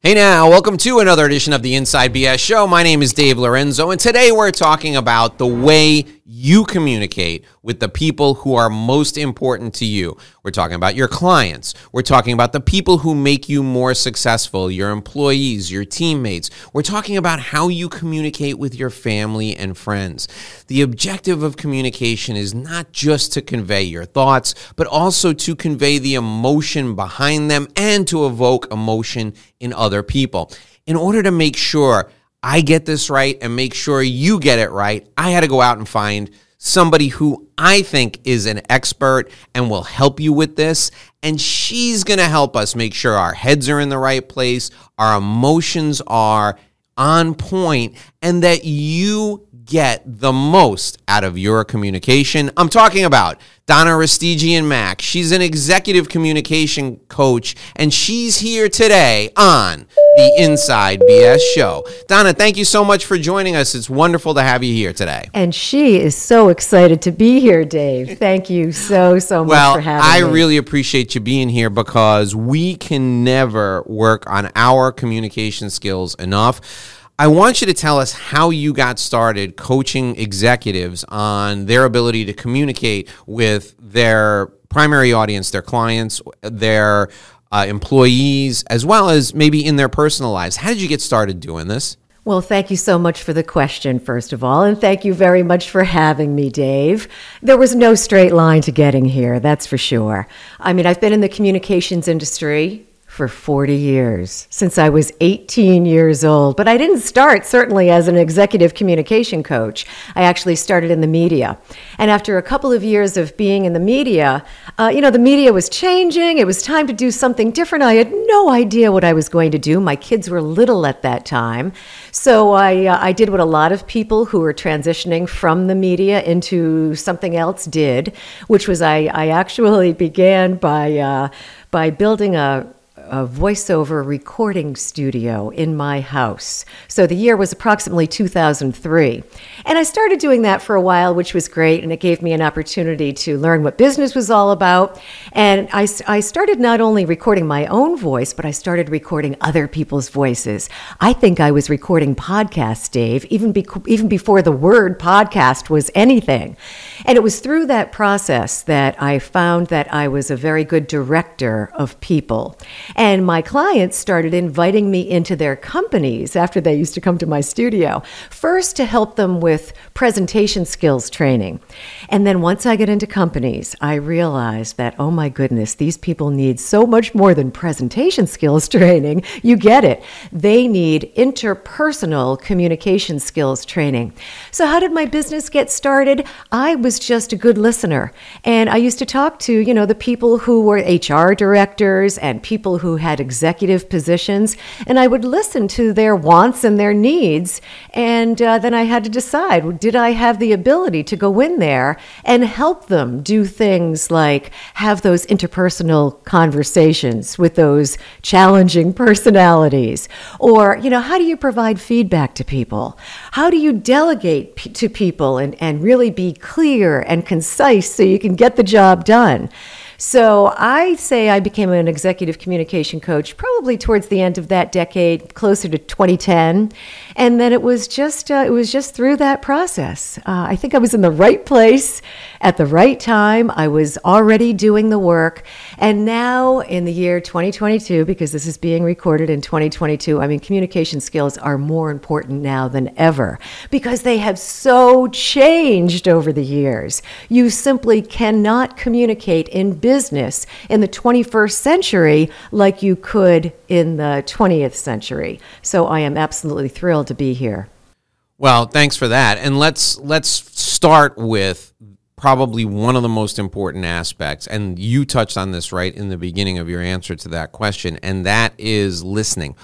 Hey now, welcome to another edition of the Inside BS Show. My name is Dave Lorenzo, and today we're talking about the way you communicate with the people who are most important to you. We're talking about your clients. We're talking about the people who make you more successful, your employees, your teammates. We're talking about how you communicate with your family and friends. The objective of communication is not just to convey your thoughts, but also to convey the emotion behind them and to evoke emotion in other people. In order to make sure I get this right and make sure you get it right, I had to go out and find somebody who I think is an expert and will help you with this. And she's going to help us make sure our heads are in the right place, our emotions are on point, and that you get the most out of your communication. I'm talking about Donna Rustigian Mac. She's an executive communication coach, and she's here today on the Inside BS Show. Donna, thank you so much for joining us. It's wonderful to have you here today. And she is so excited to be here, Dave. Thank you so, so much well, for having I me. I really appreciate you being here because we can never work on our communication skills enough. I want you to tell us how you got started coaching executives on their ability to communicate with their primary audience, their clients, their uh, employees, as well as maybe in their personal lives. How did you get started doing this? Well, thank you so much for the question, first of all, and thank you very much for having me, Dave. There was no straight line to getting here, that's for sure. I mean, I've been in the communications industry for 40 years, since I was 18 years old. But I didn't start certainly as an executive communication coach. I actually started in the media. And after a couple of years of being in the media, uh, you know, the media was changing. It was time to do something different. I had no idea what I was going to do. My kids were little at that time. So I, uh, I did what a lot of people who were transitioning from the media into something else did, which was I, I actually began by, uh, by building a a voiceover recording studio in my house. So the year was approximately 2003. And I started doing that for a while, which was great. And it gave me an opportunity to learn what business was all about. And I, I started not only recording my own voice, but I started recording other people's voices. I think I was recording podcasts, Dave, even, be, even before the word podcast was anything. And it was through that process that I found that I was a very good director of people. And my clients started inviting me into their companies after they used to come to my studio, first to help them with with presentation skills training. And then once I get into companies, I realized that, oh my goodness, these people need so much more than presentation skills training. You get it. They need interpersonal communication skills training. So, how did my business get started? I was just a good listener. And I used to talk to, you know, the people who were HR directors and people who had executive positions. And I would listen to their wants and their needs. And uh, then I had to decide did I have the ability to go in there and help them do things like have those interpersonal conversations with those challenging personalities? Or, you know, how do you provide feedback to people? How do you delegate p- to people and, and really be clear and concise so you can get the job done? So I say I became an executive communication coach probably towards the end of that decade, closer to 2010, and then it was just uh, it was just through that process. Uh, I think I was in the right place at the right time. I was already doing the work, and now in the year 2022, because this is being recorded in 2022, I mean communication skills are more important now than ever because they have so changed over the years. You simply cannot communicate in business in the 21st century like you could in the 20th century. So I am absolutely thrilled to be here. Well, thanks for that. And let's let's start with probably one of the most important aspects and you touched on this right in the beginning of your answer to that question and that is listening.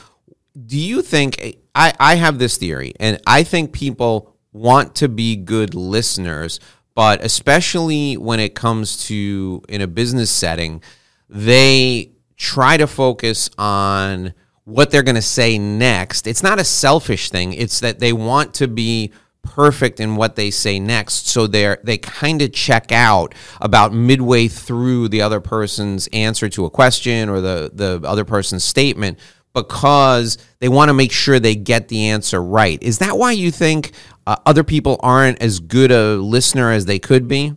Do you think I I have this theory and I think people want to be good listeners but especially when it comes to in a business setting, they try to focus on what they're going to say next. It's not a selfish thing. It's that they want to be perfect in what they say next so they're they kind of check out about midway through the other person's answer to a question or the the other person's statement because they want to make sure they get the answer right. Is that why you think uh, other people aren't as good a listener as they could be?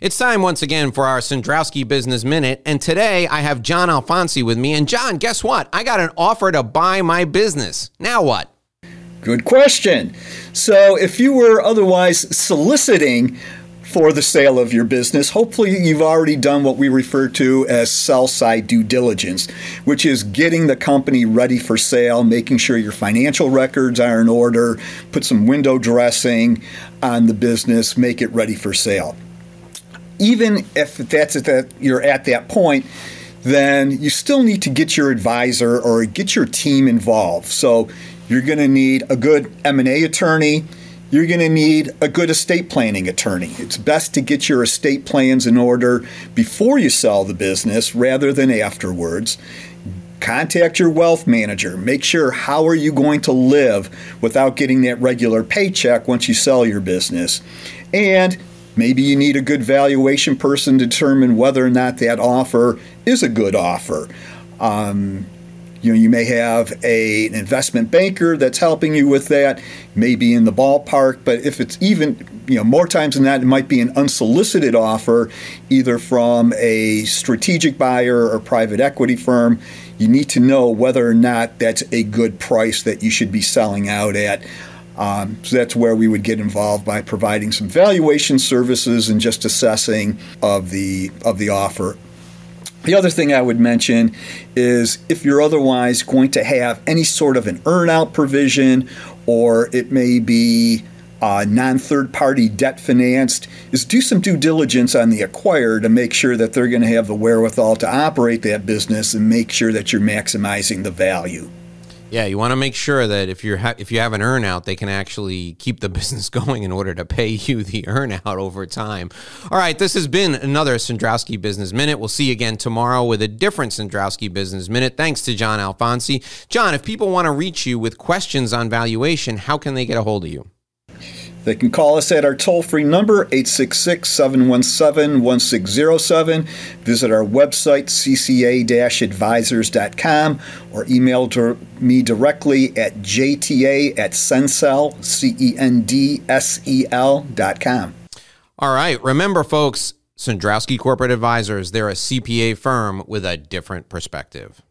It's time once again for our Cendrowski Business Minute, and today I have John Alfonsi with me. And John, guess what? I got an offer to buy my business. Now what? Good question. So, if you were otherwise soliciting for the sale of your business, hopefully you've already done what we refer to as sell side due diligence, which is getting the company ready for sale, making sure your financial records are in order, put some window dressing on the business, make it ready for sale. Even if that's at that you're at that point, then you still need to get your advisor or get your team involved. So you're going to need a good M&A attorney you're going to need a good estate planning attorney. It's best to get your estate plans in order before you sell the business rather than afterwards. Contact your wealth manager. Make sure how are you going to live without getting that regular paycheck once you sell your business. And maybe you need a good valuation person to determine whether or not that offer is a good offer. Um, you know, you may have a, an investment banker that's helping you with that, maybe in the ballpark, but if it's even, you know, more times than that, it might be an unsolicited offer, either from a strategic buyer or private equity firm. You need to know whether or not that's a good price that you should be selling out at. Um, so that's where we would get involved by providing some valuation services and just assessing of the of the offer the other thing I would mention is if you're otherwise going to have any sort of an earnout provision, or it may be uh, non third party debt financed, is do some due diligence on the acquirer to make sure that they're going to have the wherewithal to operate that business and make sure that you're maximizing the value. Yeah, you want to make sure that if you're if you have an earnout, they can actually keep the business going in order to pay you the earnout over time. All right, this has been another Cendrowski Business Minute. We'll see you again tomorrow with a different Cendrowski Business Minute. Thanks to John Alfonsi. John, if people want to reach you with questions on valuation, how can they get a hold of you? They can call us at our toll free number, 866 717 1607. Visit our website, cca advisors.com, or email to me directly at jta at cendsel, C E N D S E L.com. All right. Remember, folks, Cendrowski Corporate Advisors, they're a CPA firm with a different perspective.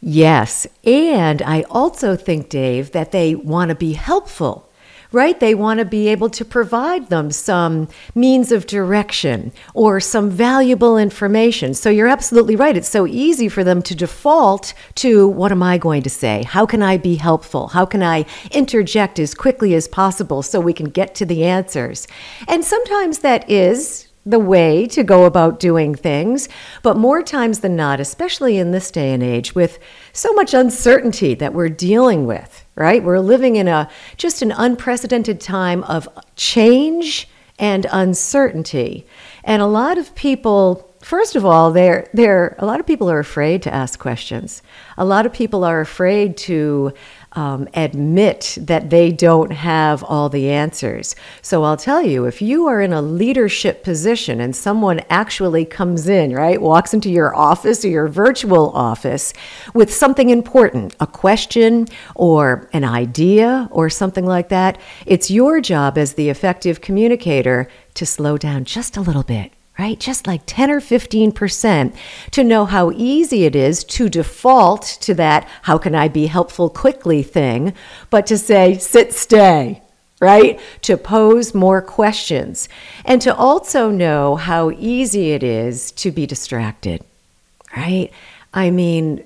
Yes. And I also think, Dave, that they want to be helpful right? They want to be able to provide them some means of direction or some valuable information. So you're absolutely right. It's so easy for them to default to what am I going to say? How can I be helpful? How can I interject as quickly as possible so we can get to the answers? And sometimes that is the way to go about doing things. But more times than not, especially in this day and age, with so much uncertainty that we're dealing with, right? We're living in a just an unprecedented time of change and uncertainty. And a lot of people First of all, they're, they're, a lot of people are afraid to ask questions. A lot of people are afraid to um, admit that they don't have all the answers. So I'll tell you, if you are in a leadership position and someone actually comes in, right, walks into your office or your virtual office with something important, a question or an idea or something like that, it's your job as the effective communicator to slow down just a little bit right? Just like 10 or 15% to know how easy it is to default to that, how can I be helpful quickly thing, but to say, sit, stay, right? To pose more questions and to also know how easy it is to be distracted, right? I mean,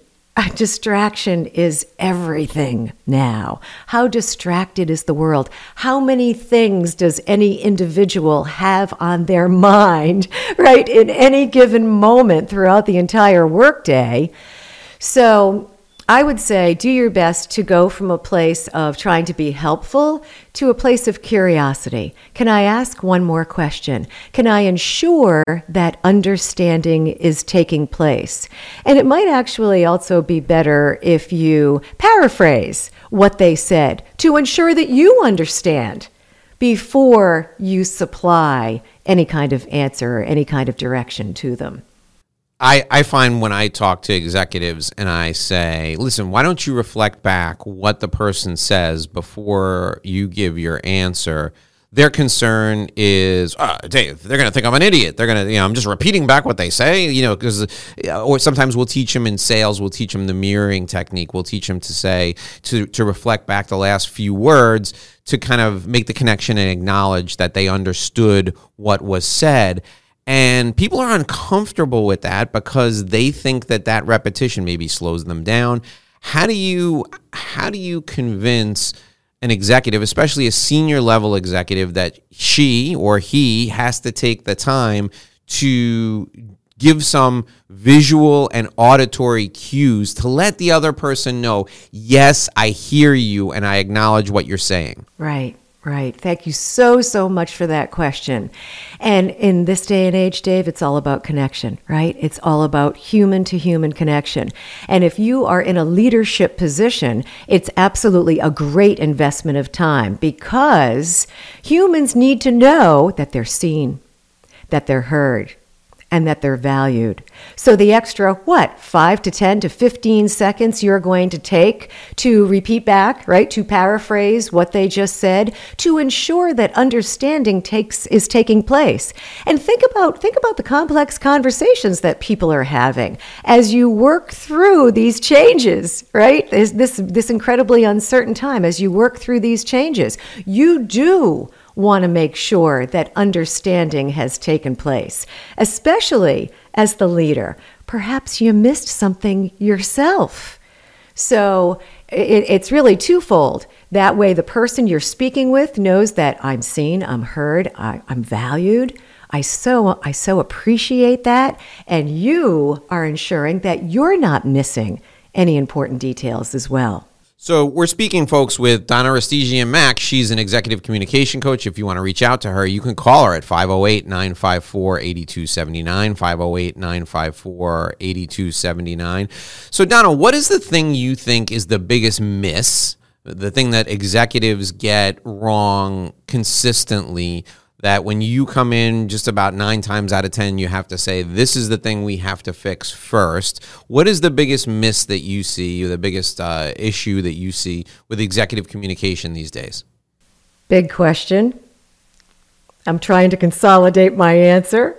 distraction is everything now. How distracted is the world? How many things does any individual have on their mind, right, in any given moment throughout the entire workday? So, I would say do your best to go from a place of trying to be helpful to a place of curiosity. Can I ask one more question? Can I ensure that understanding is taking place? And it might actually also be better if you paraphrase what they said to ensure that you understand before you supply any kind of answer or any kind of direction to them. I, I find when I talk to executives and I say, listen, why don't you reflect back what the person says before you give your answer? Their concern is, oh, Dave, they're going to think I'm an idiot. They're going to, you know, I'm just repeating back what they say, you know, because, or sometimes we'll teach them in sales, we'll teach them the mirroring technique. We'll teach them to say, to, to reflect back the last few words to kind of make the connection and acknowledge that they understood what was said. And people are uncomfortable with that because they think that that repetition maybe slows them down. How do you how do you convince an executive, especially a senior level executive that she or he has to take the time to give some visual and auditory cues to let the other person know, yes, I hear you and I acknowledge what you're saying. Right. Right. Thank you so, so much for that question. And in this day and age, Dave, it's all about connection, right? It's all about human to human connection. And if you are in a leadership position, it's absolutely a great investment of time because humans need to know that they're seen, that they're heard, and that they're valued. So the extra, what, five to 10 to 15 seconds you're going to take to repeat back, right, to paraphrase what they just said, to ensure that understanding takes is taking place. And think about think about the complex conversations that people are having as you work through these changes, right? This this, this incredibly uncertain time as you work through these changes. You do want to make sure that understanding has taken place, especially as the leader. Perhaps you missed something yourself. So it, it's really twofold. That way, the person you're speaking with knows that I'm seen, I'm heard, I, I'm valued. I so I so appreciate that, and you are ensuring that you're not missing any important details as well. So we're speaking, folks, with Donna Rustigian Mac. She's an executive communication coach. If you want to reach out to her, you can call her at 508-954-8279, 508-954-8279. So Donna, what is the thing you think is the biggest miss, the thing that executives get wrong consistently that when you come in just about nine times out of 10, you have to say, this is the thing we have to fix first. What is the biggest miss that you see, or the biggest uh, issue that you see with executive communication these days? Big question. I'm trying to consolidate my answer.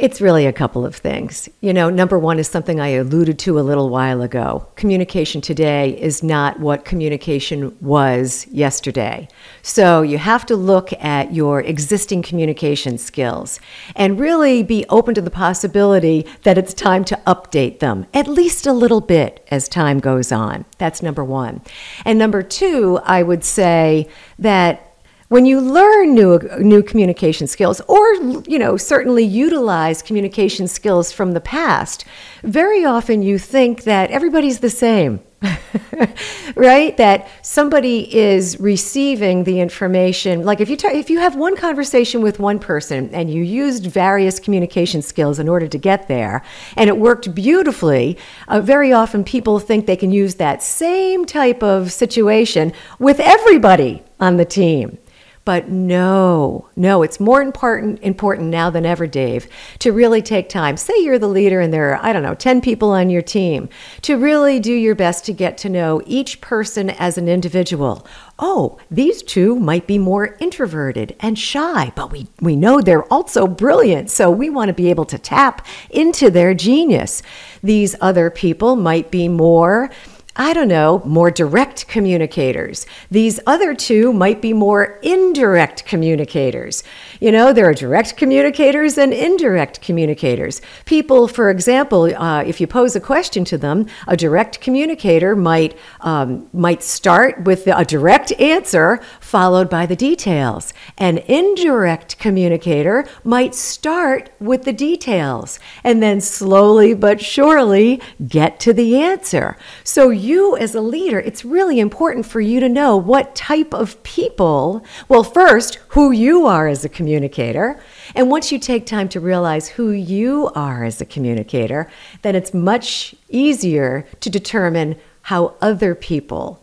It's really a couple of things. You know, number one is something I alluded to a little while ago. Communication today is not what communication was yesterday. So you have to look at your existing communication skills and really be open to the possibility that it's time to update them, at least a little bit as time goes on. That's number one. And number two, I would say that when you learn new new communication skills or you know certainly utilize communication skills from the past very often you think that everybody's the same right? That somebody is receiving the information. Like if you ta- if you have one conversation with one person and you used various communication skills in order to get there and it worked beautifully uh, very often people think they can use that same type of situation with everybody on the team but no, no, it's more important important now than ever, Dave, to really take time. Say you're the leader and there are, I don't know, 10 people on your team, to really do your best to get to know each person as an individual. Oh, these two might be more introverted and shy, but we, we know they're also brilliant, so we want to be able to tap into their genius. These other people might be more I don't know, more direct communicators. These other two might be more indirect communicators. You know, there are direct communicators and indirect communicators. People, for example, uh, if you pose a question to them, a direct communicator might um, might start with a direct answer followed by the details. An indirect communicator might start with the details and then slowly but surely get to the answer. So you, as a leader, it's really important for you to know what type of people. Well, first, who you are as a communicator. And once you take time to realize who you are as a communicator, then it's much easier to determine how other people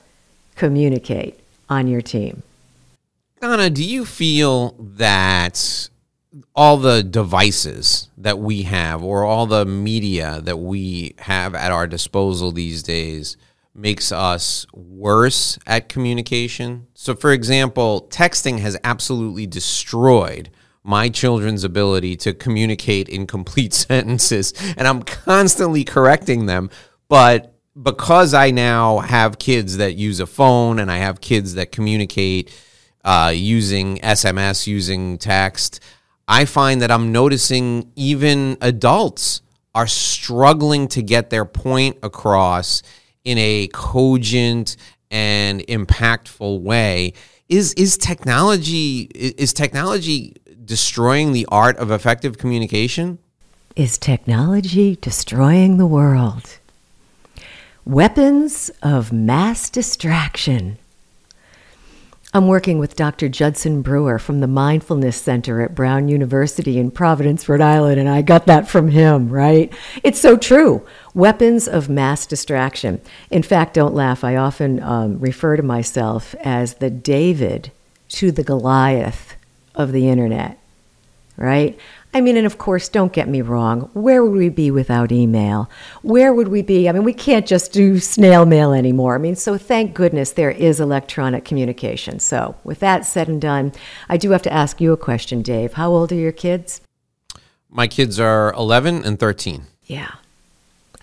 communicate on your team. Donna, do you feel that all the devices that we have or all the media that we have at our disposal these days makes us worse at communication. So, for example, texting has absolutely destroyed my children's ability to communicate in complete sentences, and I'm constantly correcting them. But because I now have kids that use a phone and I have kids that communicate uh, using SMS, using text, I find that I'm noticing even adults are struggling to get their point across in a cogent and impactful way. Is is technology is technology destroying the art of effective communication? Is technology destroying the world? Weapons of mass distraction. I'm working with Dr. Judson Brewer from the Mindfulness Center at Brown University in Providence, Rhode Island, and I got that from him, right? It's so true. Weapons of mass distraction. In fact, don't laugh, I often um, refer to myself as the David to the Goliath of the internet, right? I mean, and of course, don't get me wrong, where would we be without email? Where would we be? I mean, we can't just do snail mail anymore. I mean, so thank goodness there is electronic communication. So, with that said and done, I do have to ask you a question, Dave. How old are your kids? My kids are 11 and 13. Yeah.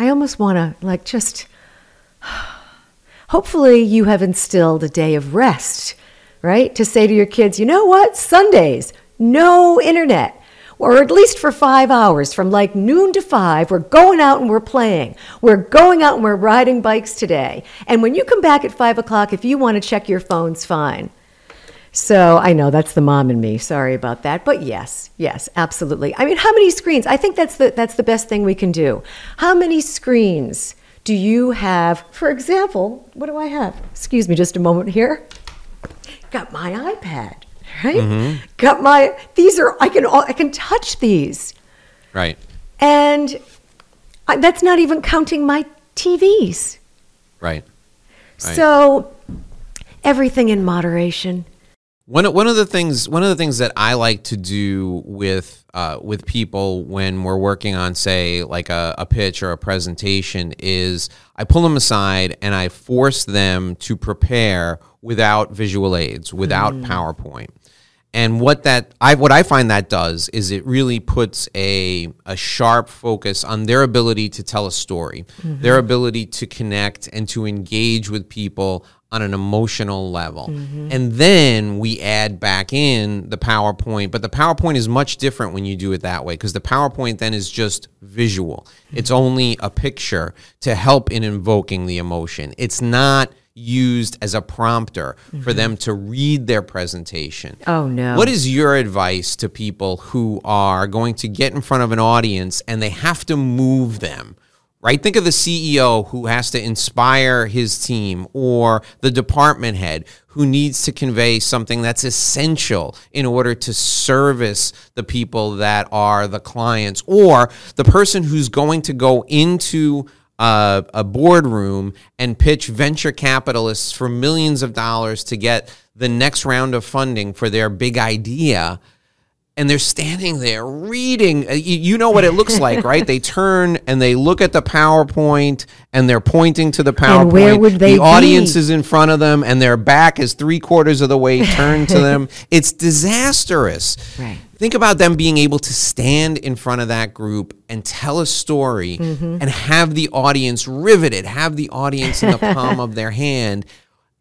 I almost want to, like, just. Hopefully, you have instilled a day of rest, right? To say to your kids, you know what? Sundays, no internet or at least for five hours from like noon to five. We're going out and we're playing. We're going out and we're riding bikes today. And when you come back at five o'clock, if you want to check your phones, fine. So I know that's the mom in me. Sorry about that, but yes, yes, absolutely. I mean, how many screens? I think that's the that's the best thing we can do. How many screens do you have? For example, what do I have? Excuse me, just a moment here. Got my iPad right? Mm-hmm. Got my these are I can all I can touch these, right? And I, that's not even counting my TVs, right? right? So everything in moderation. One one of the things one of the things that I like to do with uh, with people when we're working on say like a, a pitch or a presentation is I pull them aside and I force them to prepare without visual aids, without mm. PowerPoint. And what that I what I find that does is it really puts a a sharp focus on their ability to tell a story, mm-hmm. their ability to connect and to engage with people on an emotional level. Mm-hmm. And then we add back in the PowerPoint, but the PowerPoint is much different when you do it that way because the PowerPoint then is just visual. Mm-hmm. It's only a picture to help in invoking the emotion. It's not used as a prompter mm-hmm. for them to read their presentation. Oh, no. What is your advice to people who are going to get in front of an audience and they have to move them? Right? Think of the CEO who has to inspire his team or the department head who needs to convey something that's essential in order to service the people that are the clients or the person who's going to go into uh, a boardroom and pitch venture capitalists for millions of dollars to get the next round of funding for their big idea and they're standing there reading. Uh, you, know what it looks like, right? they turn and they look at the PowerPoint and they're pointing to the PowerPoint. And where would they the audience is in front of them and their back is three quarters of the way turned to them. It's disastrous. Right. Think about them being able to stand in front of that group and tell a story mm-hmm. and have the audience riveted, have the audience in the palm of their hand.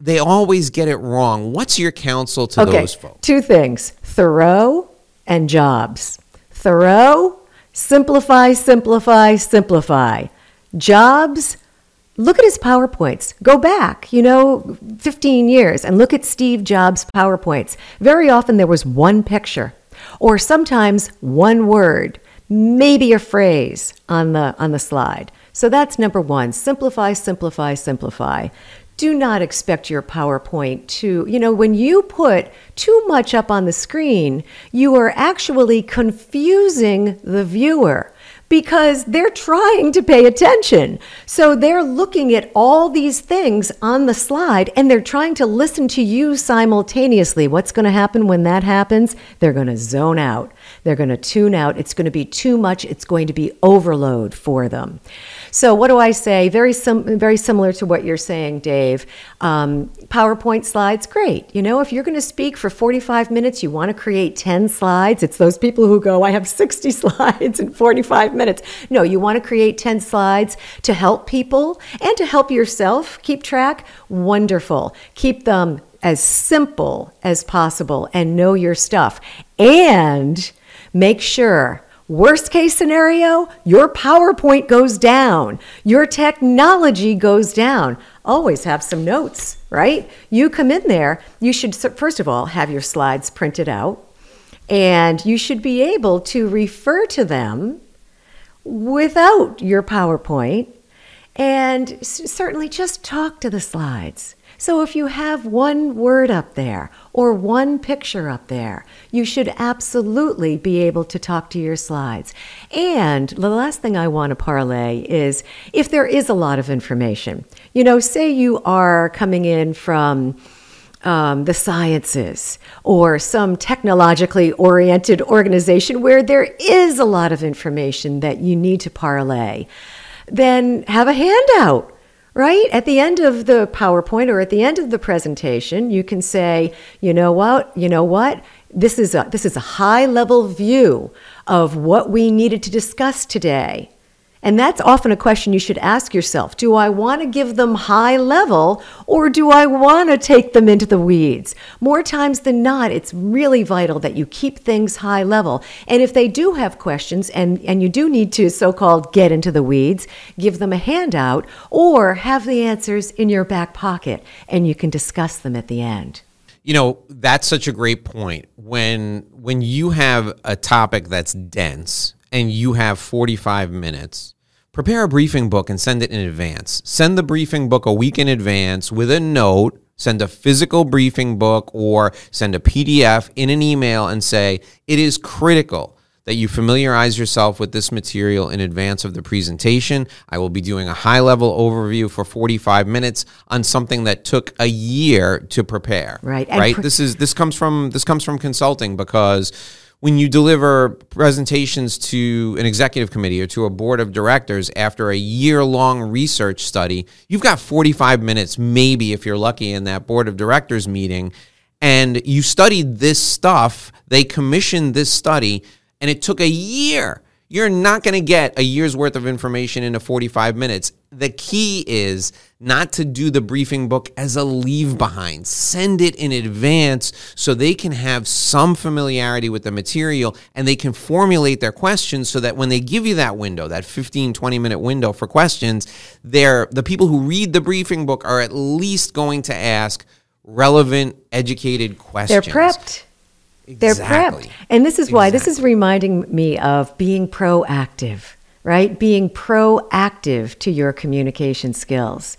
They always get it wrong. What's your counsel to okay, those folks? Two things Thoreau and Jobs. Thoreau, simplify, simplify, simplify. Jobs, look at his PowerPoints. Go back, you know, 15 years and look at Steve Jobs' PowerPoints. Very often there was one picture or sometimes one word, maybe a phrase on the on the slide. So that's number 1. Simplify, simplify, simplify do not expect your PowerPoint to, you know, when you put too much up on the screen, you are actually confusing the viewer because they're trying to pay attention. So they're looking at all these things on the slide and they're trying to listen to you simultaneously. What's going to happen when that happens? They're going to zone out. They're going to tune out. It's going to be too much. It's going to be overload for them. So, what do I say? Very, sim- very similar to what you're saying, Dave. Um, PowerPoint slides, great. You know, if you're going to speak for 45 minutes, you want to create 10 slides. It's those people who go, I have 60 slides in 45 minutes. No, you want to create 10 slides to help people and to help yourself keep track. Wonderful. Keep them as simple as possible and know your stuff. And make sure Worst case scenario, your PowerPoint goes down, your technology goes down. Always have some notes, right? You come in there, you should, first of all, have your slides printed out, and you should be able to refer to them without your PowerPoint, and certainly just talk to the slides. So if you have one word up there or one picture up there, you should absolutely be able to talk to your slides. And the last thing I want to parlay is if there is a lot of information. You know, say you are coming in from um, the sciences or some technologically oriented organization where there is a lot of information that you need to parlay, then have a handout right? At the end of the PowerPoint or at the end of the presentation, you can say, you know what, you know what, this is a, this is a high level view of what we needed to discuss today. And that's often a question you should ask yourself. Do I want to give them high level or do I want to take them into the weeds? More times than not, it's really vital that you keep things high level. And if they do have questions and, and you do need to so called get into the weeds, give them a handout or have the answers in your back pocket and you can discuss them at the end. You know, that's such a great point. When when you have a topic that's dense and you have 45 minutes, prepare a briefing book and send it in advance. Send the briefing book a week in advance with a note. Send a physical briefing book or send a PDF in an email and say, it is critical that you familiarize yourself with this material in advance of the presentation. I will be doing a high level overview for 45 minutes on something that took a year to prepare. Right. Right. this is this comes from this comes from consulting because when you deliver presentations to an executive committee or to a board of directors after a year long research study, you've got 45 minutes, maybe if you're lucky, in that board of directors meeting. And you studied this stuff, they commissioned this study, and it took a year you're not going to get a year's worth of information into 45 minutes. The key is not to do the briefing book as a leave behind. Send it in advance so they can have some familiarity with the material and they can formulate their questions so that when they give you that window, that 15, 20 minute window for questions, they're, the people who read the briefing book are at least going to ask relevant, educated questions. They're prepped. They're prepped. And this is why this is reminding me of being proactive, right? Being proactive to your communication skills.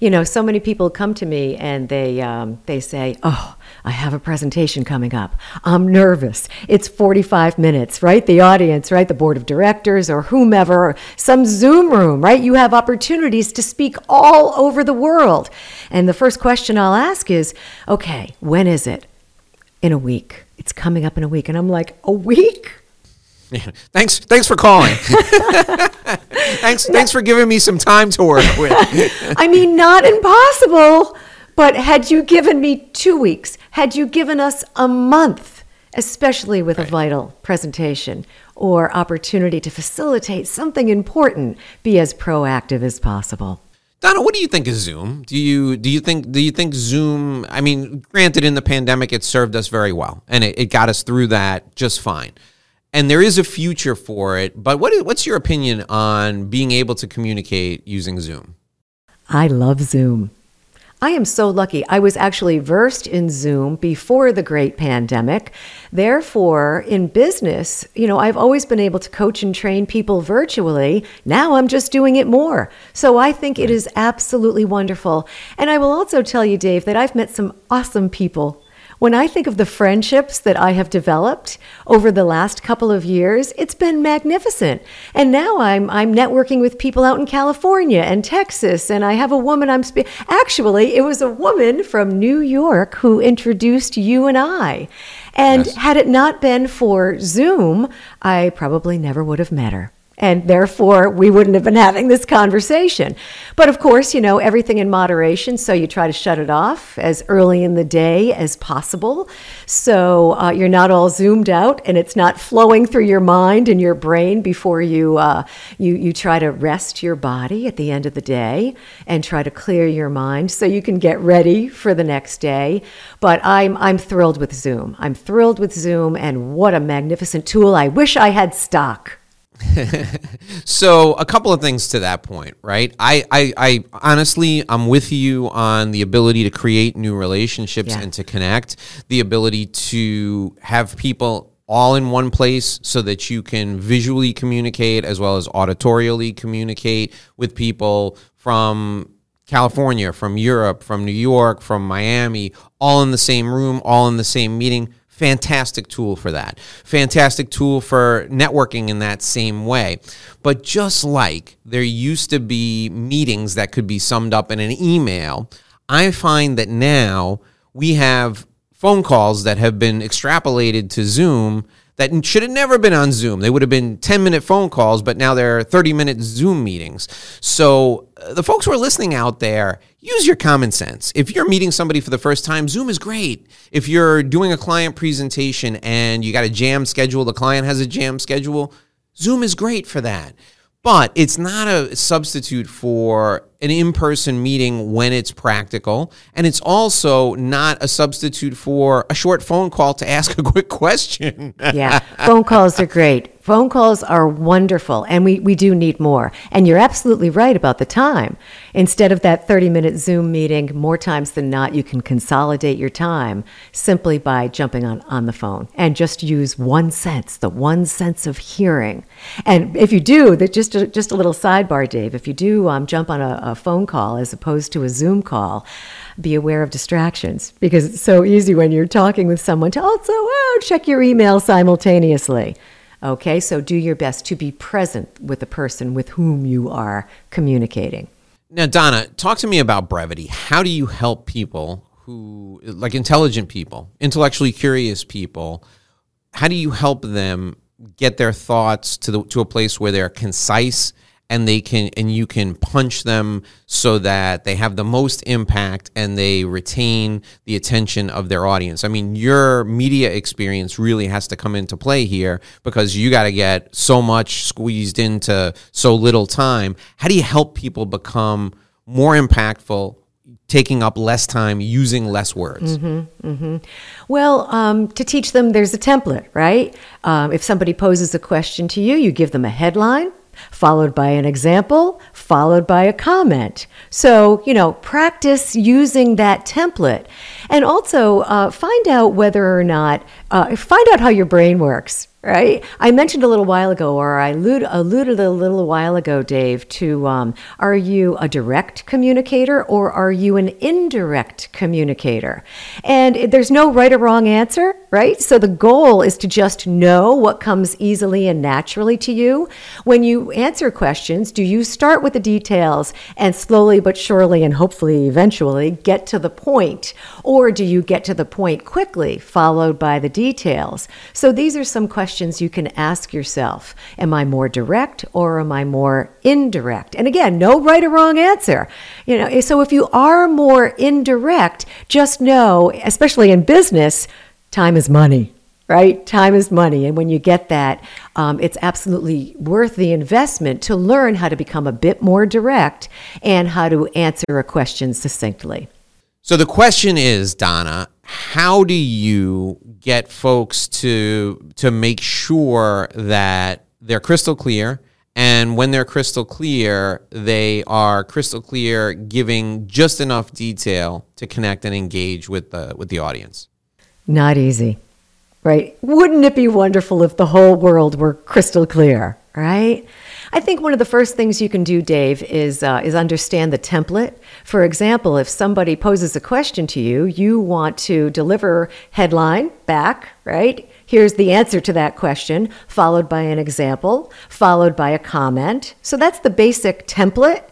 You know, so many people come to me and they um, they say, "Oh, I have a presentation coming up. I'm nervous. It's 45 minutes, right? The audience, right? The board of directors or whomever, some Zoom room, right? You have opportunities to speak all over the world. And the first question I'll ask is, "Okay, when is it?" in a week. It's coming up in a week. And I'm like, a week? Yeah. Thanks, thanks for calling. thanks, thanks for giving me some time to work with. I mean, not impossible. But had you given me two weeks, had you given us a month, especially with a vital presentation or opportunity to facilitate something important, be as proactive as possible. Donna, what do you think of Zoom? Do you do you think do you think Zoom? I mean, granted, in the pandemic, it served us very well, and it, it got us through that just fine. And there is a future for it. But what what's your opinion on being able to communicate using Zoom? I love Zoom. I am so lucky. I was actually versed in Zoom before the great pandemic. Therefore, in business, you know, I've always been able to coach and train people virtually. Now I'm just doing it more. So I think it is absolutely wonderful. And I will also tell you, Dave, that I've met some awesome people when I think of the friendships that I have developed over the last couple of years, it's been magnificent. And now I'm I'm networking with people out in California and Texas, and I have a woman I'm spe- actually it was a woman from New York who introduced you and I. And Yes. had it not been for Zoom, I probably never would have met her. And therefore, we wouldn't have been having this conversation. But of course, you know, everything in moderation. So you try to shut it off as early in the day as possible. So uh, you're not all zoomed out and it's not flowing through your mind and your brain before you, uh, you, you try to rest your body at the end of the day and try to clear your mind so you can get ready for the next day. But I'm, I'm thrilled with Zoom. I'm thrilled with Zoom and what a magnificent tool. I wish I had stock. So a couple of things to that point, right? I, I, I honestly, I'm with you on the ability to create new relationships Yeah. and to connect, the ability to have people all in one place so that you can visually communicate as well as auditorially communicate with people from California, from Europe, from New York, from Miami, all in the same room, all in the same meeting. Fantastic tool for that. Fantastic tool for networking in that same way. But just like there used to be meetings that could be summed up in an email, I find that now we have phone calls that have been extrapolated to Zoom that should have never been on Zoom. They would have been 10 minute phone calls, but now they're 30 minute Zoom meetings. So, uh, the folks who are listening out there, use your common sense. If you're meeting somebody for the first time, Zoom is great. If you're doing a client presentation and you got a jam schedule, the client has a jam schedule, Zoom is great for that. But it's not a substitute for an in person meeting when it's practical. And it's also not a substitute for a short phone call to ask a quick question. yeah, phone calls are great. Phone calls are wonderful, and we, we do need more. And you're absolutely right about the time. Instead of that 30 minute Zoom meeting, more times than not, you can consolidate your time simply by jumping on, on the phone and just use one sense, the one sense of hearing. And if you do, that just a, just a little sidebar, Dave, if you do um, jump on a, a phone call as opposed to a Zoom call, be aware of distractions because it's so easy when you're talking with someone to also oh, check your email simultaneously. Okay, so do your best to be present with the person with whom you are communicating. Now, Donna, talk to me about brevity. How do you help people who, like intelligent people, intellectually curious people, how do you help them get their thoughts to the to a place where they're concise and they can and you can punch them so that they have the most impact and they retain the attention of their audience. I mean, your media experience really has to come into play here because you got to get so much squeezed into so little time. How do you help people become more impactful taking up less time using less words? Well, um, to teach them, there's a template, right? Um, if somebody poses a question to you, you give them a headline, followed by an example, followed by a comment. So, you know, practice using that template. And also uh, find out whether or not, uh, find out how your brain works. Right? I mentioned a little while ago, or I allude, alluded a little while ago, Dave, to um, are you a direct communicator or are you an indirect communicator? And there's no right or wrong answer, right? So the goal is to just know what comes easily and naturally to you. When you answer questions, do you start with the details and slowly but surely and hopefully eventually get to the point? Or do you get to the point quickly, followed by the details? So these are some questions you can ask yourself. Am I more direct or am I more indirect? And again, no right or wrong answer. You know, so if you are more indirect, just know, especially in business, time is money right? Time is money. And when you get that, um, it's absolutely worth the investment to learn how to become a bit more direct and how to answer a question succinctly. So the question is, Donna, how do you get folks to to make sure that they're crystal clear and when they're crystal clear, they are crystal clear giving just enough detail to connect and engage with the with the audience? Not easy, right? Wouldn't it be wonderful if the whole world were crystal clear, right? I think one of the first things you can do, Dave, is uh, is understand the template. For example, if somebody poses a question to you, you want to deliver headline back, right? Here's the answer to that question, followed by an example, followed by a comment. So that's the basic template.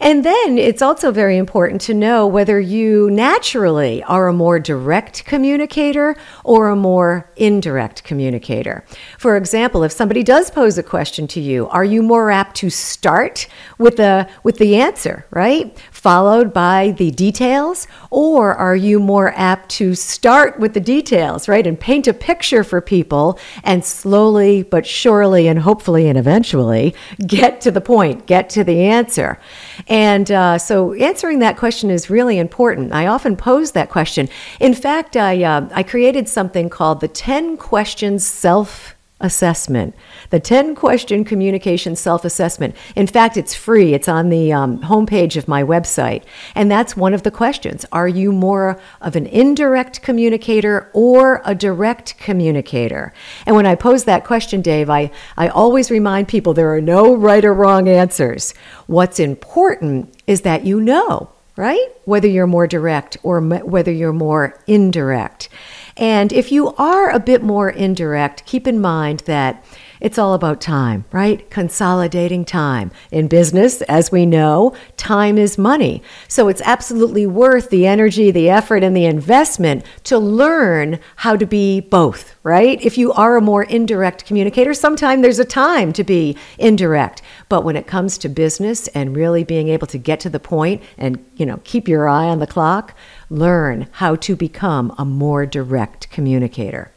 And then it's also very important to know whether you naturally are a more direct communicator or a more indirect communicator. For example, if somebody does pose a question to you, are you more apt to start with the with the answer, right? Followed by the details, or are you more apt to start with the details, right? And paint a picture for people and slowly but surely and hopefully and eventually get to the point, get to the answer. And uh, so answering that question is really important. I often pose that question. In fact, I, uh, I created something called the 10 questions self assessment, the 10 question communication self assessment. In fact, it's free, it's on the um, homepage of my website. And that's one of the questions. Are you more of an indirect communicator or a direct communicator? And when I pose that question, Dave, I, I always remind people there are no right or wrong answers. What's important is that you know. Right? Whether you're more direct or whether you're more indirect. And if you are a bit more indirect, keep in mind that it's all about time, right? Consolidating time. In business, as we know, time is money. So it's absolutely worth the energy, the effort, and the investment to learn how to be both, right? If you are a more indirect communicator, sometimes there's a time to be indirect. But when it comes to business and really being able to get to the point and, you know, keep your eye on the clock, learn how to become a more direct communicator.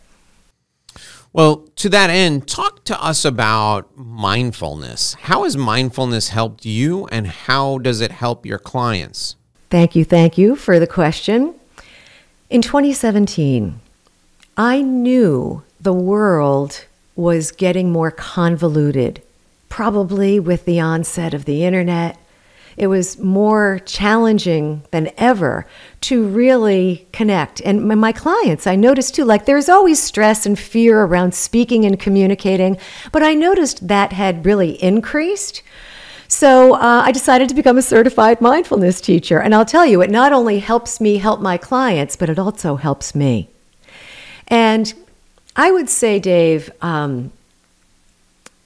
Well, to that end, talk to us about mindfulness. How has mindfulness helped you and how does it help your clients? Thank you. Thank you for the question. In 2017, I knew the world was getting more convoluted, probably with the onset of the internet it was more challenging than ever to really connect. And my clients, I noticed too, like there's always stress and fear around speaking and communicating, but I noticed that had really increased. So uh, I decided to become a certified mindfulness teacher. And I'll tell you, it not only helps me help my clients, but it also helps me. And I would say, Dave, um,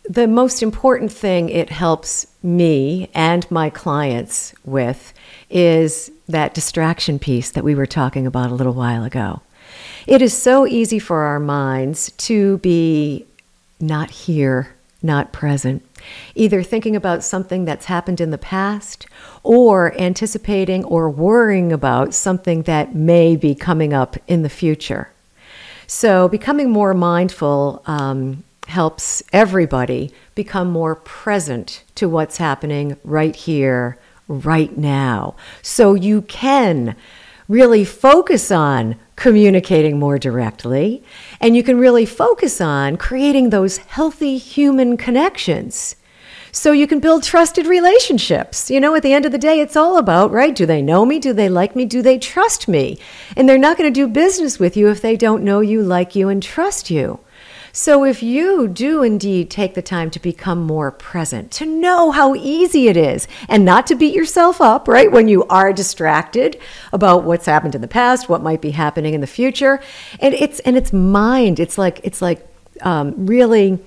the most important thing it helps me and my clients with is that distraction piece that we were talking about a little while ago. It is so easy for our minds to be not here, not present, either thinking about something that's happened in the past or anticipating or worrying about something that may be coming up in the future. So, becoming more mindful um, helps everybody become more present to what's happening right here, right now. So you can really focus on communicating more directly, and you can really focus on creating those healthy human connections. So you can build trusted relationships. You know, at the end of the day, it's all about, right? Do they know me? Do they like me? Do they trust me? And they're not going to do business with you if they don't know you, like you, and trust you. So, if you do indeed take the time to become more present, to know how easy it is, and not to beat yourself up, right, when you are distracted about what's happened in the past, what might be happening in the future, and it's and it's mind. It's like it's like um, really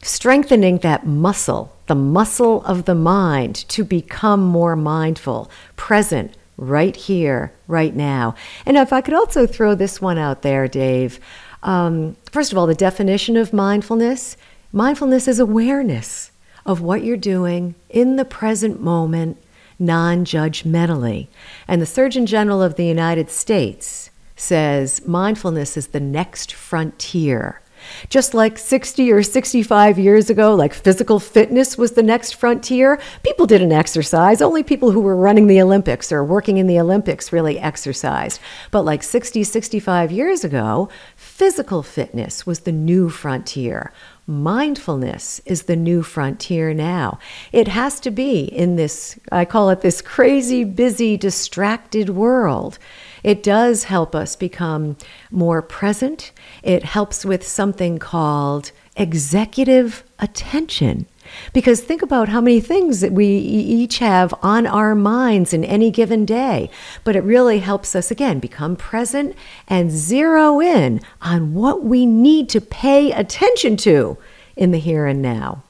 strengthening that muscle, the muscle of the mind, to become more mindful, present, right here, right now. And if I could also throw this one out there, Dave. Um, first of all, the definition of mindfulness mindfulness is awareness of what you're doing in the present moment, non judgmentally. And the Surgeon General of the United States says mindfulness is the next frontier just like 60 or 65 years ago, like physical fitness was the next frontier, people didn't exercise. Only people who were running the Olympics or working in the Olympics really exercised. But like 60, 65 years ago, physical fitness was the new frontier. Mindfulness is the new frontier now. It has to be in this, I call it this crazy, busy, distracted world. It does help us become more present. It helps with something called executive attention. Because think about how many things that we each have on our minds in any given day. But it really helps us, again, become present and zero in on what we need to pay attention to in the here and now.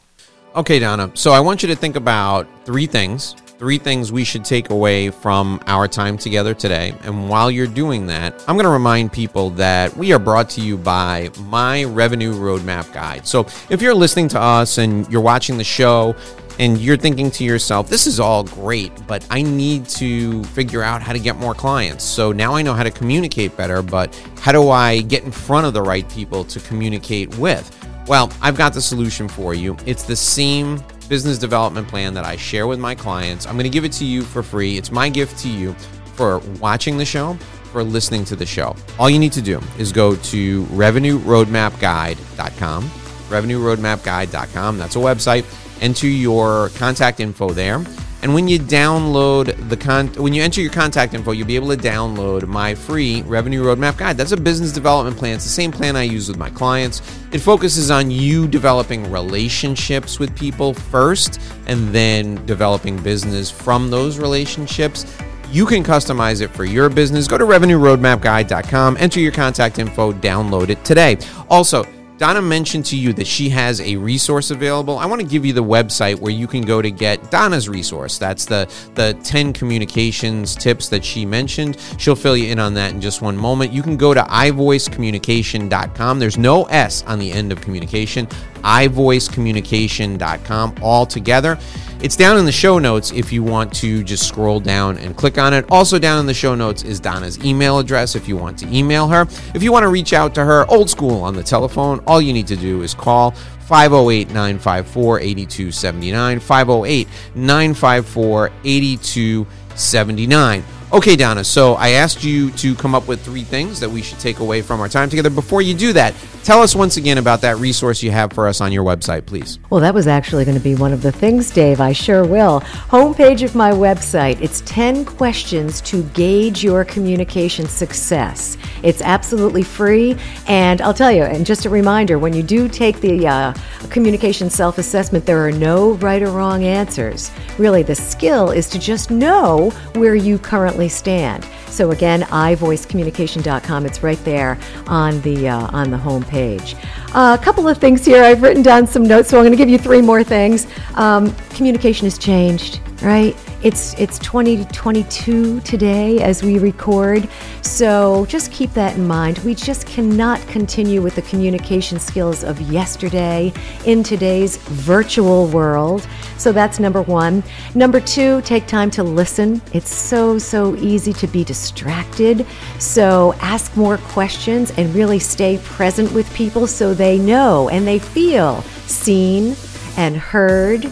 Okay, Donna. So I want you to think about three things three things we should take away from our time together today. And while you're doing that, I'm going to remind people that we are brought to you by my Revenue Roadmap Guide. So if you're listening to us and you're watching the show, and you're thinking to yourself, this is all great, but I need to figure out how to get more clients. So now I know how to communicate better, but how do I get in front of the right people to communicate with? Well, I've got the solution for you. It's the same business development plan that I share with my clients. I'm going to give it to you for free. It's my gift to you for watching the show, for listening to the show. All you need to do is go to revenueroadmapguide.com, revenueroadmapguide.com. That's a website. Enter your contact info there and when you download the con, when you enter your contact info, you'll be able to download my free revenue roadmap guide. That's a business development plan. It's the same plan I use with my clients. It focuses on you developing relationships with people first, and then developing business from those relationships. You can customize it for your business. Go to revenueroadmapguide.com, enter your contact info, download it today. Also, Donna mentioned to you that she has a resource available. I want to give you the website where you can go to get Donna's resource. That's the the 10 communications tips that she mentioned. She'll fill you in on that in just one moment. You can go to ivoicecommunication.com. There's no S on the end of communication. ivoicecommunication.com all together. It's down in the show notes if you want to just scroll down and click on it. Also, down in the show notes is Donna's email address if you want to email her. If you want to reach out to her old school on the telephone, all you need to do is call 508 954 8279. 508 954 8279. Okay, Donna, so I asked you to come up with three things that we should take away from our time together. Before you do that, tell us once again about that resource you have for us on your website, please. Well, that was actually going to be one of the things, Dave. I sure will. Homepage of my website. It's 10 questions to gauge your communication success. It's absolutely free. And I'll tell you, and just a reminder when you do take the uh, communication self assessment, there are no right or wrong answers. Really, the skill is to just know where you currently stand. So again, ivoicecommunication.com. It's right there on the uh, on the home page. Uh, a couple of things here. I've written down some notes, so I'm going to give you three more things. Um, communication has changed, right? It's it's 2022 today as we record. So just keep that in mind. We just cannot continue with the communication skills of yesterday in today's virtual world. So that's number 1. Number 2, take time to listen. It's so so easy to be distracted. So ask more questions and really stay present with people so they know and they feel seen and heard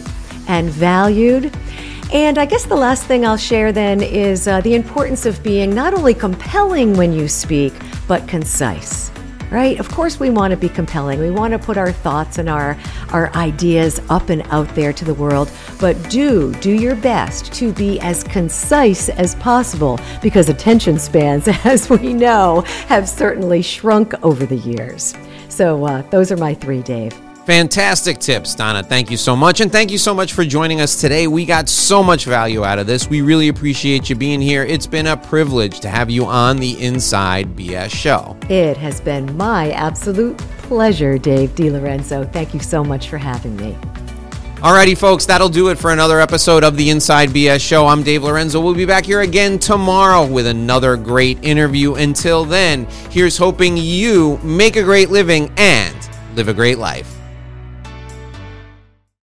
and valued. And I guess the last thing I'll share then is uh, the importance of being not only compelling when you speak, but concise. Right? Of course, we want to be compelling. We want to put our thoughts and our, our ideas up and out there to the world. But do, do your best to be as concise as possible because attention spans, as we know, have certainly shrunk over the years. So, uh, those are my three, Dave. Fantastic tips, Donna. Thank you so much. And thank you so much for joining us today. We got so much value out of this. We really appreciate you being here. It's been a privilege to have you on the Inside BS show. It has been my absolute pleasure, Dave DiLorenzo. Thank you so much for having me. Alrighty, folks, that'll do it for another episode of the Inside BS Show. I'm Dave Lorenzo. We'll be back here again tomorrow with another great interview. Until then, here's hoping you make a great living and live a great life.